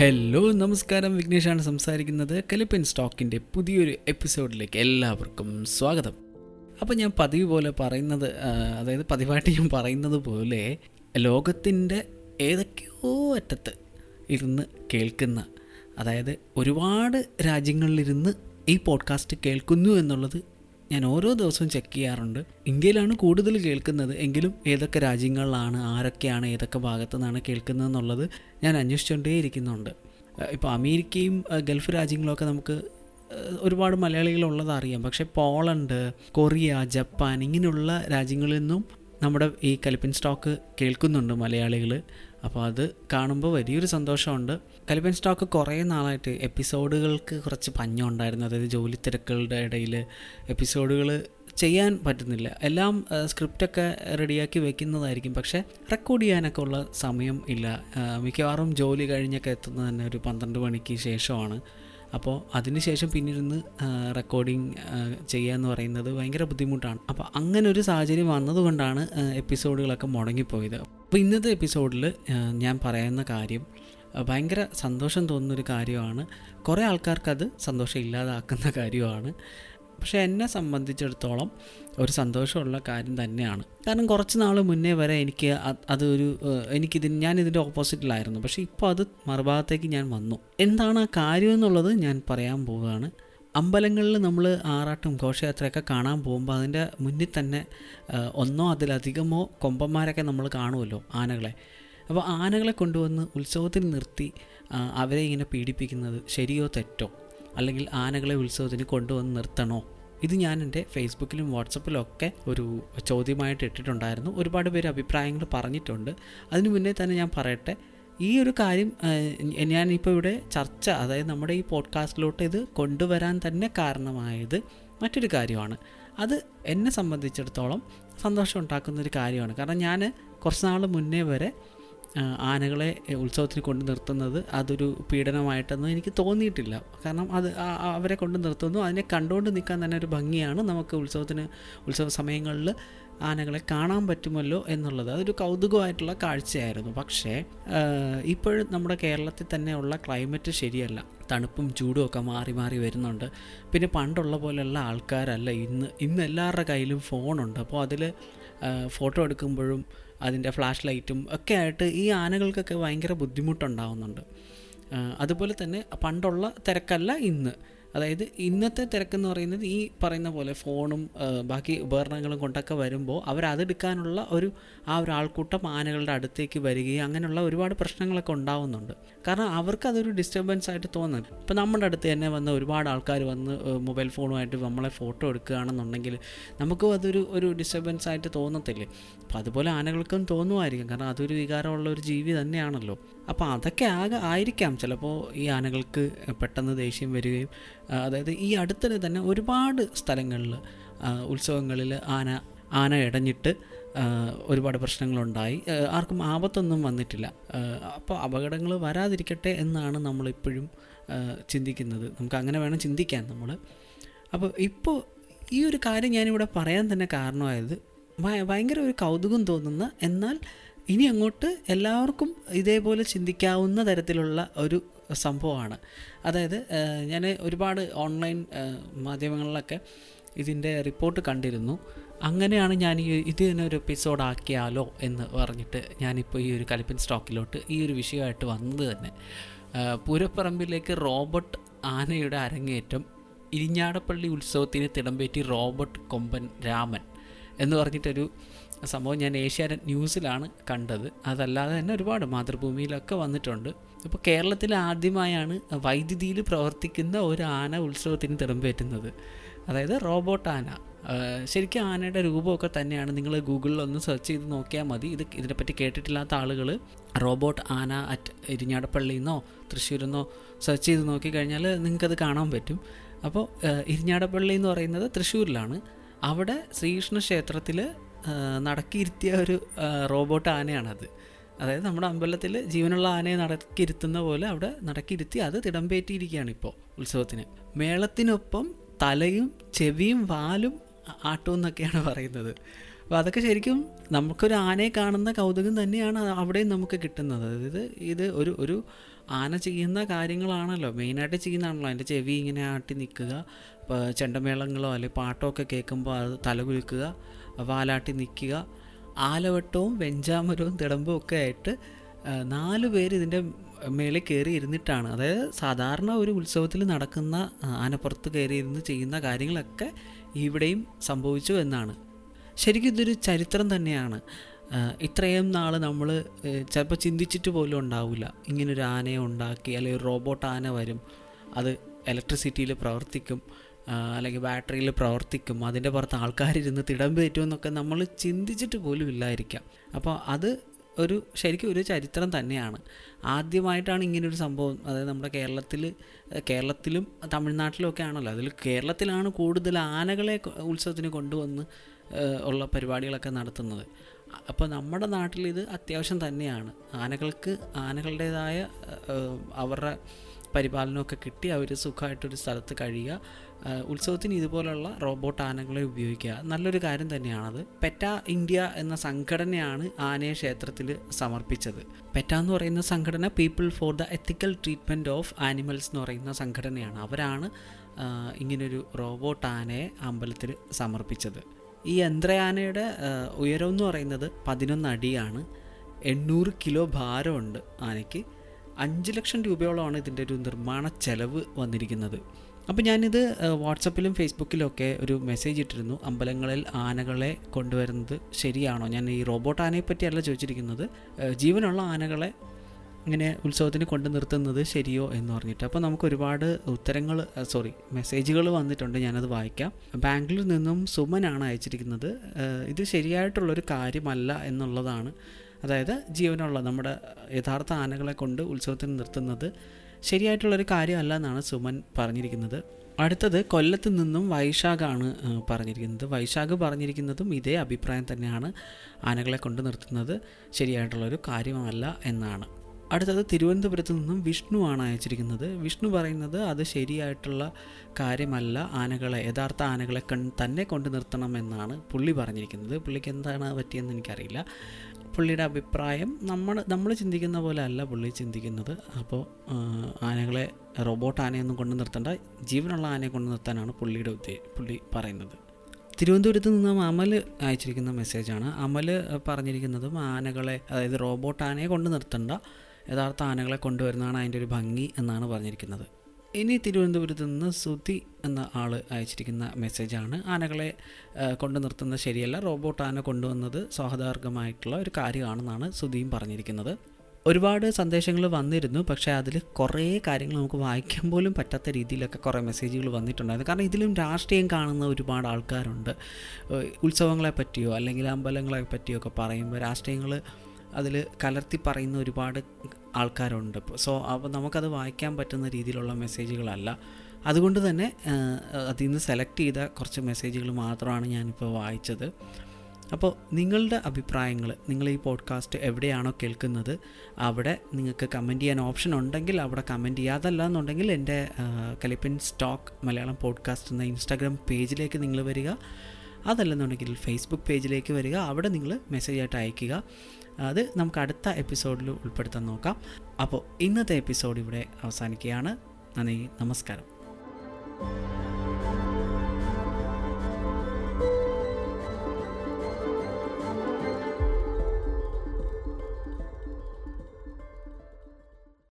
Hello നമസ്കാരം. വിഘ്നേഷാണ് സംസാരിക്കുന്നത് കലിപ്പൻ സ്റ്റോക്കിന്റെ പുതിയൊരു എപ്പിസോഡിലേക്ക് എല്ലാവർക്കും സ്വാഗതം. അപ്പോൾ ഞാൻ പതിവ് പോലെ പറയുന്നത് അതായത് പതിവായിട്ട് ഞാൻ പറയുന്നത് പോലെ ലോകത്തിന്റെ ഏതൊക്കെയോ അറ്റത്ത് ഇരുന്ന് കേൾക്കുന്ന അതായത് ഒരുപാട് രാജ്യങ്ങളിലിരുന്ന് ഈ പോഡ്കാസ്റ്റ് കേൾക്കുന്നു എന്നുള്ളത് ഞാൻ ഓരോ ദിവസവും ചെക്ക് ചെയ്യാറുണ്ട്. ഇന്ത്യയിലാണ് കൂടുതൽ കേൾക്കുന്നത്. എങ്കിലും ഏതൊക്കെ രാജ്യങ്ങളിലാണ് ആരൊക്കെയാണ് ഏതൊക്കെ ഭാഗത്തു നിന്നാണ് കേൾക്കുന്നത് എന്നുള്ളത് ഞാൻ അന്വേഷിച്ചുകൊണ്ടേ ഇരിക്കുന്നുണ്ട്. ഇപ്പോൾ അമേരിക്കയും ഗൾഫ് രാജ്യങ്ങളൊക്കെ നമുക്ക് ഒരുപാട് മലയാളികളുള്ളത് അറിയാം. പക്ഷേ പോളണ്ട് കൊറിയ ജപ്പാൻ ഇങ്ങനെയുള്ള രാജ്യങ്ങളിൽ നിന്നും നമ്മുടെ ഈ കലിപ്പിൻ സ്റ്റോക്ക് കേൾക്കുന്നുണ്ട് മലയാളികൾ അപ്പോൾ അത് കാണുമ്പോൾ വലിയൊരു സന്തോഷമുണ്ട്. കലിപ്പൻ സ്റ്റോക്ക് കുറേ നാളായിട്ട് എപ്പിസോഡുകൾക്ക് കുറച്ച് പഞ്ഞുണ്ടായിരുന്നു. അതായത് ജോലി തിരക്കുകളുടെ ഇടയിൽ എപ്പിസോഡുകൾ ചെയ്യാൻ പറ്റുന്നില്ല. എല്ലാം സ്ക്രിപ്റ്റൊക്കെ റെഡിയാക്കി വെക്കുന്നതായിരിക്കും. പക്ഷേ റെക്കോർഡ് ചെയ്യാനൊക്കെ ഉള്ള സമയം ഇല്ല. മിക്കവാറും ജോലി കഴിഞ്ഞൊക്കെ എത്തുന്നത് തന്നെ ഒരു പന്ത്രണ്ട് മണിക്ക് ശേഷമാണ്. അപ്പോൾ അതിനുശേഷം പിന്നിരുന്ന് റെക്കോർഡിങ് ചെയ്യുക എന്ന് പറയുന്നത് ഭയങ്കര ബുദ്ധിമുട്ടാണ്. അപ്പോൾ അങ്ങനെ ഒരു സാഹചര്യം വന്നതുകൊണ്ടാണ് എപ്പിസോഡുകളൊക്കെ മുടങ്ങിപ്പോയത്. അപ്പോൾ ഇന്നത്തെ എപ്പിസോഡിൽ ഞാൻ പറയുന്ന കാര്യം ഭയങ്കര സന്തോഷം തോന്നുന്നൊരു കാര്യമാണ്. കുറേ ആൾക്കാർക്കത് സന്തോഷം ഇല്ലാതാക്കുന്ന കാര്യമാണ്. പക്ഷേ എന്നെ സംബന്ധിച്ചിടത്തോളം ഒരു സന്തോഷമുള്ള കാര്യം തന്നെയാണ്. കാരണം കുറച്ച് നാൾ മുന്നേ വരെ എനിക്ക് അത് അതൊരു എനിക്കിതിന് ഞാൻ ഇതിന്റെ ഓപ്പോസിറ്റിലായിരുന്നു. പക്ഷേ ഇപ്പോൾ അത് മറുഭാഗത്തേക്ക് ഞാൻ വന്നു. എന്താണ് ആ കാര്യം എന്നുള്ളത് ഞാൻ പറയാൻ പോവുകയാണ്. അമ്പലങ്ങളിൽ നമ്മൾ ആറാട്ടും ഘോഷയാത്രയൊക്കെ കാണാൻ പോകുമ്പോൾ അതിന്റെ മുന്നിൽ തന്നെ ഒന്നോ അതിലധികമോ കൊമ്പന്മാരൊക്കെ നമ്മൾ കാണുമല്ലോ ആനകളെ. അപ്പോൾ ആനകളെ കൊണ്ടുവന്ന് ഉത്സവത്തിൽ നിർത്തി അവരെ ഇങ്ങനെ പീഡിപ്പിക്കുന്നത് ശരിയോ തെറ്റോ? അല്ലെങ്കിൽ ആനകളെ ഉത്സവത്തിന് കൊണ്ടുവന്ന് നിർത്തണോ? ഇത് ഞാൻ എന്റെ ഫേസ്ബുക്കിലും വാട്സപ്പിലും ഒക്കെ ഒരു ചോദ്യമായിട്ട് ഇട്ടിട്ടുണ്ടായിരുന്നു. ഒരുപാട് പേര് അഭിപ്രായങ്ങൾ പറഞ്ഞിട്ടുണ്ട്. അതിനു മുന്നേ തന്നെ ഞാൻ പറയട്ടെ ഈ ഒരു കാര്യം ഞാനിപ്പോൾ ഇവിടെ ചർച്ച അതായത് നമ്മുടെ ഈ പോഡ്കാസ്റ്റിലോട്ട് ഇത് കൊണ്ടുവരാൻ തന്നെ കാരണമായത് മറ്റൊരു കാര്യമാണ്. അത് എന്നെ സംബന്ധിച്ചിടത്തോളം സന്തോഷം ഉണ്ടാക്കുന്ന ഒരു കാര്യമാണ്. കാരണം ഞാൻ കുറച്ച് നാൾ മുന്നേ വരെ ആനകളെ ഉത്സവത്തിൽ കൊണ്ട് നിർത്തുന്നത് അതൊരു പീഡനമായിട്ടൊന്നും എനിക്ക് തോന്നിയിട്ടില്ല. കാരണം അത് അവരെ കൊണ്ട് നിർത്തുന്നു. അതിനെ കണ്ടുകൊണ്ട് നിൽക്കാൻ തന്നെ ഒരു ഭംഗിയാണ് നമുക്ക് ഉത്സവത്തിന് ഉത്സവ സമയങ്ങളിൽ ആനകളെ കാണാൻ പറ്റുമല്ലോ എന്നുള്ളത് അതൊരു കൗതുകമായിട്ടുള്ള കാഴ്ചയായിരുന്നു. പക്ഷേ ഇപ്പോഴും നമ്മുടെ കേരളത്തിൽ തന്നെ ഉള്ള ക്ലൈമറ്റ് ശരിയല്ല. തണുപ്പും ചൂടും ഒക്കെ മാറി മാറി വരുന്നുണ്ട്. പിന്നെ പണ്ടുള്ള പോലെയുള്ള ആൾക്കാരല്ല. ഇന്ന് ഇന്ന് എല്ലാവരുടെ കയ്യിലും ഫോണുണ്ട്. അപ്പോൾ അതിൽ ഫോട്ടോ എടുക്കുമ്പോഴും അതിന്റെ ഫ്ലാഷ് ലൈറ്റും ഒക്കെ ആയിട്ട് ഈ ആനകൾക്കൊക്കെ ഭയങ്കര ബുദ്ധിമുട്ടുണ്ടാവുന്നുണ്ട്. അതുപോലെ തന്നെ പണ്ടുള്ള തിരക്കല്ല ഇന്ന്. അതായത് ഇന്നത്തെ തിരക്കെന്ന് പറയുന്നത് ഈ പറയുന്ന പോലെ ഫോണും ബാക്കി ഉപകരണങ്ങളും കൊണ്ടൊക്കെ വരുമ്പോൾ അവരതെടുക്കാനുള്ള ഒരു ആ ഒരു ആൾക്കൂട്ടം ആനകളുടെ അടുത്തേക്ക് വരികയും അങ്ങനെയുള്ള ഒരുപാട് പ്രശ്നങ്ങളൊക്കെ ഉണ്ടാവുന്നുണ്ട്. കാരണം അവർക്ക് അതൊരു ഡിസ്റ്റർബൻസ് ആയിട്ട് തോന്നുന്നു. ഇപ്പം നമ്മുടെ അടുത്ത് തന്നെ വന്ന് ഒരുപാട് ആൾക്കാർ വന്ന് മൊബൈൽ ഫോണുമായിട്ട് നമ്മളെ ഫോട്ടോ എടുക്കുകയാണെന്നുണ്ടെങ്കിൽ നമുക്കും അതൊരു ഒരു ഡിസ്റ്റർബൻസ് ആയിട്ട് തോന്നത്തില്ലേ? അപ്പോൾ അതുപോലെ ആനകൾക്കും തോന്നുമായിരിക്കും. കാരണം അതൊരു വികാരമുള്ള ഒരു ജീവി തന്നെയാണല്ലോ. അപ്പോൾ അതൊക്കെ ആകെ ആയിരിക്കാം. ചിലപ്പോൾ ഈ ആനകൾക്ക് പെട്ടെന്ന് ദേഷ്യം വരികയും അതായത് ഈ അടുത്തിടെ തന്നെ ഒരുപാട് സ്ഥലങ്ങളിൽ ഉത്സവങ്ങളിൽ ആന ആന ഇടഞ്ഞിട്ട് ഒരുപാട് പ്രശ്നങ്ങളുണ്ടായി. ആർക്കും ആപത്തൊന്നും വന്നിട്ടില്ല. അപ്പോൾ അപകടങ്ങൾ വരാതിരിക്കട്ടെ എന്നാണ് നമ്മളിപ്പോഴും ചിന്തിക്കുന്നത്. നമുക്ക് അങ്ങനെ വേണം ചിന്തിക്കാൻ നമ്മൾ അപ്പോൾ ഇപ്പോൾ ഈ ഒരു കാര്യം ഞാനിവിടെ പറയാൻ തന്നെ കാരണമായത് ഭയ- ഭയങ്കര ഒരു കൗതുകം തോന്നുന്ന എന്നാൽ ഇനി അങ്ങോട്ട് എല്ലാവർക്കും ഇതേപോലെ ചിന്തിക്കാവുന്ന തരത്തിലുള്ള ഒരു സംഭവമാണ്. അതായത് ഞാൻ ഒരുപാട് ഓൺലൈൻ മാധ്യമങ്ങളിലൊക്കെ ഇതിന്റെ റിപ്പോർട്ട് കണ്ടിരുന്നു. അങ്ങനെയാണ് ഞാൻ ഈ ഇത് തന്നെ ഒരു എപ്പിസോഡ് ആക്കിയാലോ എന്ന് പറഞ്ഞിട്ട് ഞാനിപ്പോൾ ഈ ഒരു കലിപ്പൻ സ്റ്റോക്കിലോട്ട് ഈ ഒരു വിഷയമായിട്ട് വന്നത് തന്നെ. പൂരപ്പറമ്പിലേക്ക് റോബർട്ട് ആനയുടെ അരങ്ങേറ്റം ഇരിഞ്ഞാടപ്പള്ളി ഉത്സവത്തിന് തിടമ്പേറ്റി റോബർട്ട് കൊമ്പൻ രാമൻ. എന്ന് പറഞ്ഞിട്ടൊരു സംഭവം ഞാൻ ഏഷ്യാനെറ്റ് ന്യൂസിലാണ് കണ്ടത്. അതല്ലാതെ തന്നെ ഒരുപാട് മാതൃഭൂമിയിലൊക്കെ വന്നിട്ടുണ്ട്. ഇപ്പോൾ കേരളത്തിൽ ആദ്യമായാണ് വൈദ്യുതിയിൽ പ്രവർത്തിക്കുന്ന ഒരു ആന ഉത്സവത്തിന് തിടമ്പേറ്റുന്നത് അതായത് റോബോട്ട് ആന. ശരിക്കും ആനയുടെ രൂപമൊക്കെ തന്നെയാണ്. നിങ്ങൾ ഗൂഗിളിൽ ഒന്ന് സെർച്ച് ചെയ്ത് നോക്കിയാൽ മതി. ഇത് ഇതിനെപ്പറ്റി കേട്ടിട്ടില്ലാത്ത ആളുകൾ റോബോട്ട് ആന അറ്റ് ഇരിഞ്ഞാടപ്പള്ളിയിൽ നിന്നോ തൃശ്ശൂരിൽ നിന്നോ സെർച്ച് ചെയ്ത് നോക്കിക്കഴിഞ്ഞാൽ നിങ്ങൾക്കത് കാണാൻ പറ്റും. അപ്പോൾ ഇരിഞ്ഞാടപ്പള്ളി എന്ന് പറയുന്നത് തൃശ്ശൂരിലാണ്. അവിടെ ശ്രീകൃഷ്ണ ക്ഷേത്രത്തിൽ നടക്കിയിരുത്തിയ ഒരു റോബോട്ട് ആനയാണത്. അതായത് നമ്മുടെ അമ്പലത്തിൽ ജീവനുള്ള ആനയെ നടക്കിയിരുത്തുന്ന പോലെ അവിടെ നടക്കിയിരുത്തി അത് തിടമ്പേറ്റിയിരിക്കുകയാണ് ഇപ്പോൾ ഉത്സവത്തിന്. മേളത്തിനൊപ്പം തലയും ചെവിയും വാലും ആട്ടു എന്നൊക്കെയാണ് പറയുന്നത്. അപ്പോൾ അതൊക്കെ ശരിക്കും നമുക്കൊരു ആനയെ കാണുന്ന കൗതുകം തന്നെയാണ് അവിടെയും നമുക്ക് കിട്ടുന്നത്. അതായത് ഇത് ഒരു ഒരു ആന ചെയ്യുന്ന കാര്യങ്ങളാണല്ലോ. മെയിനായിട്ട് ചെയ്യുന്നതാണല്ലോ. അതിന്റെ ചെവി ഇങ്ങനെ ആട്ടി നിൽക്കുക. ചെണ്ടമേളങ്ങളോ അല്ലെങ്കിൽ പാട്ടോ ഒക്കെ കേൾക്കുമ്പോൾ അത് തലകുലുക്കുക വാലാട്ടി നിൽക്കുക ആലവട്ടവും വെഞ്ചാമരവും തിടമ്പും ഒക്കെ ആയിട്ട് നാല് പേര് ഇതിന്റെ മേളിൽ കയറി ഇരുന്നിട്ടാണ്. അതായത് സാധാരണ ഒരു ഉത്സവത്തിൽ നടക്കുന്ന ആനപ്പുറത്ത് കയറി ഇരുന്ന് ചെയ്യുന്ന കാര്യങ്ങളൊക്കെ ഇവിടെയും സംഭവിച്ചു എന്നാണ്. ശരിക്കും ഇതൊരു ചരിത്രം തന്നെയാണ്. ഇത്രയും നാൾ നമ്മൾ ചിലപ്പോൾ ചിന്തിച്ചിട്ട് പോലും ഉണ്ടാവില്ല ഇങ്ങനൊരു ആനയെ ഉണ്ടാക്കി അല്ലെങ്കിൽ ഒരു റോബോട്ട് ആന വരും അത് ഇലക്ട്രിസിറ്റിയിൽ പ്രവർത്തിക്കും. അല്ലെങ്കിൽ ബാറ്ററിയിൽ പ്രവർത്തിക്കും അതിന്റെ പുറത്ത് ആൾക്കാരിരുന്ന് തിടമ്പേറ്റും എന്നൊക്കെ നമ്മൾ ചിന്തിച്ചിട്ട് പോലും ഇല്ലായിരിക്കാം. അപ്പോൾ അത് ഒരു ശരിക്കും ഒരു ചരിത്രം തന്നെയാണ്. ആദ്യമായിട്ടാണ് ഇങ്ങനൊരു സംഭവം. അതായത് നമ്മുടെ കേരളത്തിൽ കേരളത്തിലും തമിഴ്നാട്ടിലും ഒക്കെ ആണല്ലോ. അതിൽ കേരളത്തിലാണ് കൂടുതൽ ആനകളെ ഉത്സവത്തിന് കൊണ്ടുവന്ന് ഉള്ള പരിപാടികളൊക്കെ നടത്തുന്നത്. അപ്പോൾ നമ്മുടെ നാട്ടിൽ ഇത് അത്യാവശ്യം തന്നെയാണ്. ആനകൾക്ക് ആനകളുടേതായ അവരുടെ പരിപാലനമൊക്കെ കിട്ടി അവർ സുഖമായിട്ടൊരു സ്ഥലത്ത് കഴിയുക. ഉത്സവത്തിന് ഇതുപോലുള്ള റോബോട്ട് ആനകളെ ഉപയോഗിക്കുക. നല്ലൊരു കാര്യം തന്നെയാണത്. പെറ്റ ഇന്ത്യ എന്ന സംഘടനയാണ് ആനയെ ക്ഷേത്രത്തിൽ സമർപ്പിച്ചത്. പെറ്റ എന്ന് പറയുന്ന സംഘടന people for the ethical treatment of animals എന്ന് പറയുന്ന സംഘടനയാണ്. അവരാണ് ഇങ്ങനൊരു റോബോട്ട് ആനയെ അമ്പലത്തിൽ സമർപ്പിച്ചത്. ഈ യന്ത്രയാനയുടെ ഉയരം എന്ന് പറയുന്നത് പതിനൊന്ന് അടിയാണ് എണ്ണൂറ് കിലോ ഭാരമുണ്ട് ആനയ്ക്ക്. അഞ്ച് ലക്ഷം രൂപയോളമാണ് ഇതിന്റെ ഒരു നിർമ്മാണ ചെലവ് വന്നിരിക്കുന്നത്. അപ്പോൾ ഞാനിത് വാട്സപ്പിലും ഫേസ്ബുക്കിലും ഒക്കെ ഒരു മെസ്സേജ് ഇട്ടിരുന്നു. അമ്പലങ്ങളിൽ ആനകളെ കൊണ്ടുവരുന്നത് ശരിയാണോ? ഞാൻ ഈ റോബോട്ട് ആനയെ പറ്റിയല്ല ചോദിച്ചിരിക്കുന്നത്. ജീവനുള്ള ആനകളെ ഇങ്ങനെ ഉത്സവത്തിന് കൊണ്ടു നിർത്തുന്നത് ശരിയോ എന്ന് പറഞ്ഞിട്ട്. അപ്പോൾ നമുക്ക് ഒരുപാട് ഉത്തരങ്ങൾ സോറി മെസ്സേജുകൾ വന്നിട്ടുണ്ട്. ഞാനത് വായിക്കാം. ബാംഗ്ലൂരിൽ നിന്നും സുമനാണ് അയച്ചിരിക്കുന്നത്. ഇത് ശരിയായിട്ടുള്ളൊരു കാര്യമല്ല എന്നുള്ളതാണ് അതായത് ജീവനുള്ള നമ്മുടെ യഥാർത്ഥ ആനകളെ കൊണ്ട് ഉത്സവത്തിന് നിർത്തുന്നത് ശരിയായിട്ടുള്ളൊരു കാര്യമല്ല എന്നാണ് സുമൻ പറഞ്ഞിരിക്കുന്നത്. അടുത്തത് കൊല്ലത്ത് നിന്നും വൈശാഖാണ് പറഞ്ഞിരിക്കുന്നത്. വൈശാഖ് പറഞ്ഞിരിക്കുന്നതും ഇതേ അഭിപ്രായം തന്നെയാണ് ആനകളെ കൊണ്ട് നിർത്തുന്നത്. ശരിയായിട്ടുള്ളൊരു കാര്യമല്ല എന്നാണ്. അടുത്തത് തിരുവനന്തപുരത്ത് നിന്നും വിഷ്ണു ആണ് അയച്ചിരിക്കുന്നത്. വിഷ്ണു പറയുന്നത് അത് ശരിയായിട്ടുള്ള കാര്യമല്ല. ആനകളെ യഥാർത്ഥ ആനകളെ കൺ തന്നെ കൊണ്ട് നിർത്തണം എന്നാണ് പുള്ളി പറഞ്ഞിരിക്കുന്നത്. പുള്ളിക്ക് എന്താണ് പറ്റിയെന്ന് എനിക്കറിയില്ല. പുള്ളിയുടെ അഭിപ്രായം നമ്മൾ നമ്മൾ ചിന്തിക്കുന്ന പോലെ അല്ല പുള്ളി ചിന്തിക്കുന്നത്. അപ്പോൾ ആനകളെ റോബോട്ട് ആനയൊന്നും കൊണ്ട് നിർത്തേണ്ട. ജീവനുള്ള ആനയെ കൊണ്ട് നിർത്താനാണ് പുള്ളിയുടെ ഉദ്ദേ പുള്ളി പറയുന്നത്. തിരുവനന്തപുരത്ത് നിന്നും അമൽ അയച്ചിരിക്കുന്ന മെസ്സേജാണ്. അമൽ പറഞ്ഞിരിക്കുന്നതും ആനകളെ അതായത് റോബോട്ട് ആനയെ കൊണ്ട് നിർത്തണ്ട യഥാർത്ഥ ആനകളെ കൊണ്ടുവരുന്നതാണ് അതിന്റെ ഒരു ഭംഗി എന്നാണ് പറഞ്ഞിരിക്കുന്നത്. ഇനി തിരുവനന്തപുരത്ത് നിന്ന് സുധി എന്ന ആൾ അയച്ചിരിക്കുന്ന മെസ്സേജാണ്. ആനകളെ കൊണ്ടു നിർത്തുന്നത് ശരിയല്ല. റോബോട്ട് ആന കൊണ്ടുവന്നത് സ്വാഗതാർഹമായിട്ടുള്ള ഒരു കാര്യമാണെന്നാണ് സുധിയും പറഞ്ഞിരിക്കുന്നത്. ഒരുപാട് സന്ദേശങ്ങൾ വന്നിരുന്നു. പക്ഷേ അതിൽ കുറേ കാര്യങ്ങൾ നമുക്ക് വായിക്കാൻ പോലും പറ്റാത്ത രീതിയിലൊക്കെ കുറേ മെസ്സേജുകൾ വന്നിട്ടുണ്ടായിരുന്നു. കാരണം ഇതിലും രാഷ്ട്രീയം കാണുന്ന ഒരുപാട് ആൾക്കാരുണ്ട്. ഉത്സവങ്ങളെ പറ്റിയോ അല്ലെങ്കിൽ അമ്പലങ്ങളെ പറ്റിയോ ഒക്കെ പറയുമ്പോൾ രാഷ്ട്രീയങ്ങൾ അതിൽ കലർത്തി പറയുന്ന ഒരുപാട് ആൾക്കാരുണ്ട്. സോ അപ്പോൾ നമുക്കത് വായിക്കാൻ പറ്റുന്ന രീതിയിലുള്ള മെസ്സേജുകളല്ല. അതുകൊണ്ട് തന്നെ അതിൽ നിന്ന് സെലക്ട് ചെയ്ത കുറച്ച് മെസ്സേജുകൾ മാത്രമാണ് ഞാനിപ്പോൾ വായിച്ചത്. അപ്പോൾ നിങ്ങളുടെ അഭിപ്രായങ്ങൾ നിങ്ങൾ ഈ പോഡ്കാസ്റ്റ് എവിടെയാണോ കേൾക്കുന്നത് അവിടെ നിങ്ങൾക്ക് കമന്റ് ചെയ്യാൻ ഓപ്ഷൻ ഉണ്ടെങ്കിൽ അവിടെ കമന്റ് ചെയ്യാതല്ല എന്നുണ്ടെങ്കിൽ എന്റെ കലിപ്പിൻ സ്റ്റോക്ക് മലയാളം പോഡ്കാസ്റ്റ് എന്ന ഇൻസ്റ്റാഗ്രാം പേജിലേക്ക് നിങ്ങൾ വരിക. അതല്ലെന്നുണ്ടെങ്കിൽ ഫേസ്ബുക്ക് പേജിലേക്ക് വരിക. അവിടെ നിങ്ങൾ മെസ്സേജായിട്ട് അയയ്ക്കുക അത് നമുക്ക് അടുത്ത എപ്പിസോഡിൽ ഉൾപ്പെടുത്താൻ നോക്കാം. അപ്പോൾ ഇന്നത്തെ എപ്പിസോഡ് ഇവിടെ അവസാനിക്കുകയാണ്. നന്ദി നമസ്കാരം.